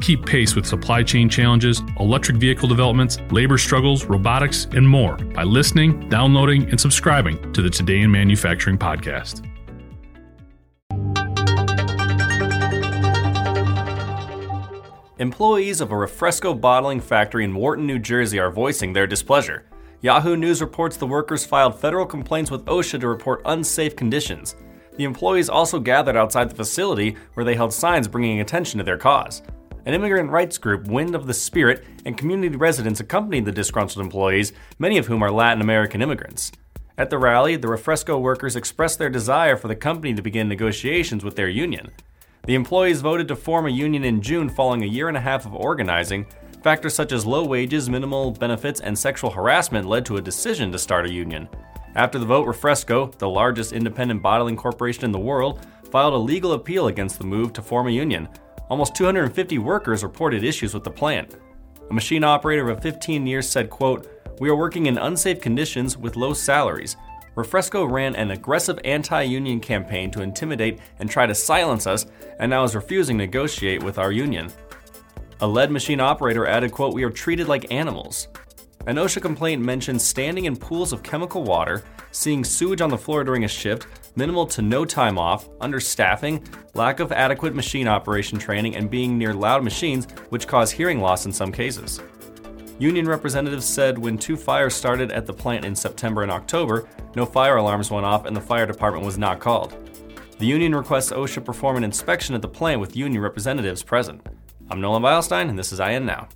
Keep pace with supply chain challenges, electric vehicle developments, labor struggles, robotics, and more by listening, downloading, and subscribing to the Today in Manufacturing podcast. Employees of a Refresco bottling factory in Wharton, New Jersey are voicing their displeasure. Yahoo News reports the workers filed federal complaints with OSHA to report unsafe conditions. The employees also gathered outside the facility where they held signs bringing attention to their cause. An immigrant rights group, Wind of the Spirit, and community residents accompanied the disgruntled employees, many of whom are Latin American immigrants. At the rally, the Refresco workers expressed their desire for the company to begin negotiations with their union. The employees voted to form a union in June following a year and a half of organizing. Factors such as low wages, minimal benefits, and sexual harassment led to a decision to start a union. After the vote, Refresco, the largest independent bottling corporation in the world, filed a legal appeal against the move to form a union, almost 250 workers reported issues with the plant. A machine operator of 15 years said, quote, We are working in unsafe conditions with low salaries. Refresco ran an aggressive anti union campaign to intimidate and try to silence us, and now is refusing to negotiate with our union. A lead machine operator added, quote, We are treated like animals. An OSHA complaint mentions standing in pools of chemical water, seeing sewage on the floor during a shift, minimal to no time off, understaffing, lack of adequate machine operation training, and being near loud machines, which cause hearing loss in some cases. Union representatives said when two fires started at the plant in September and October, no fire alarms went off and the fire department was not called. The union requests OSHA perform an inspection at the plant with union representatives present. I'm Nolan Beilstein, and this is IEN Now.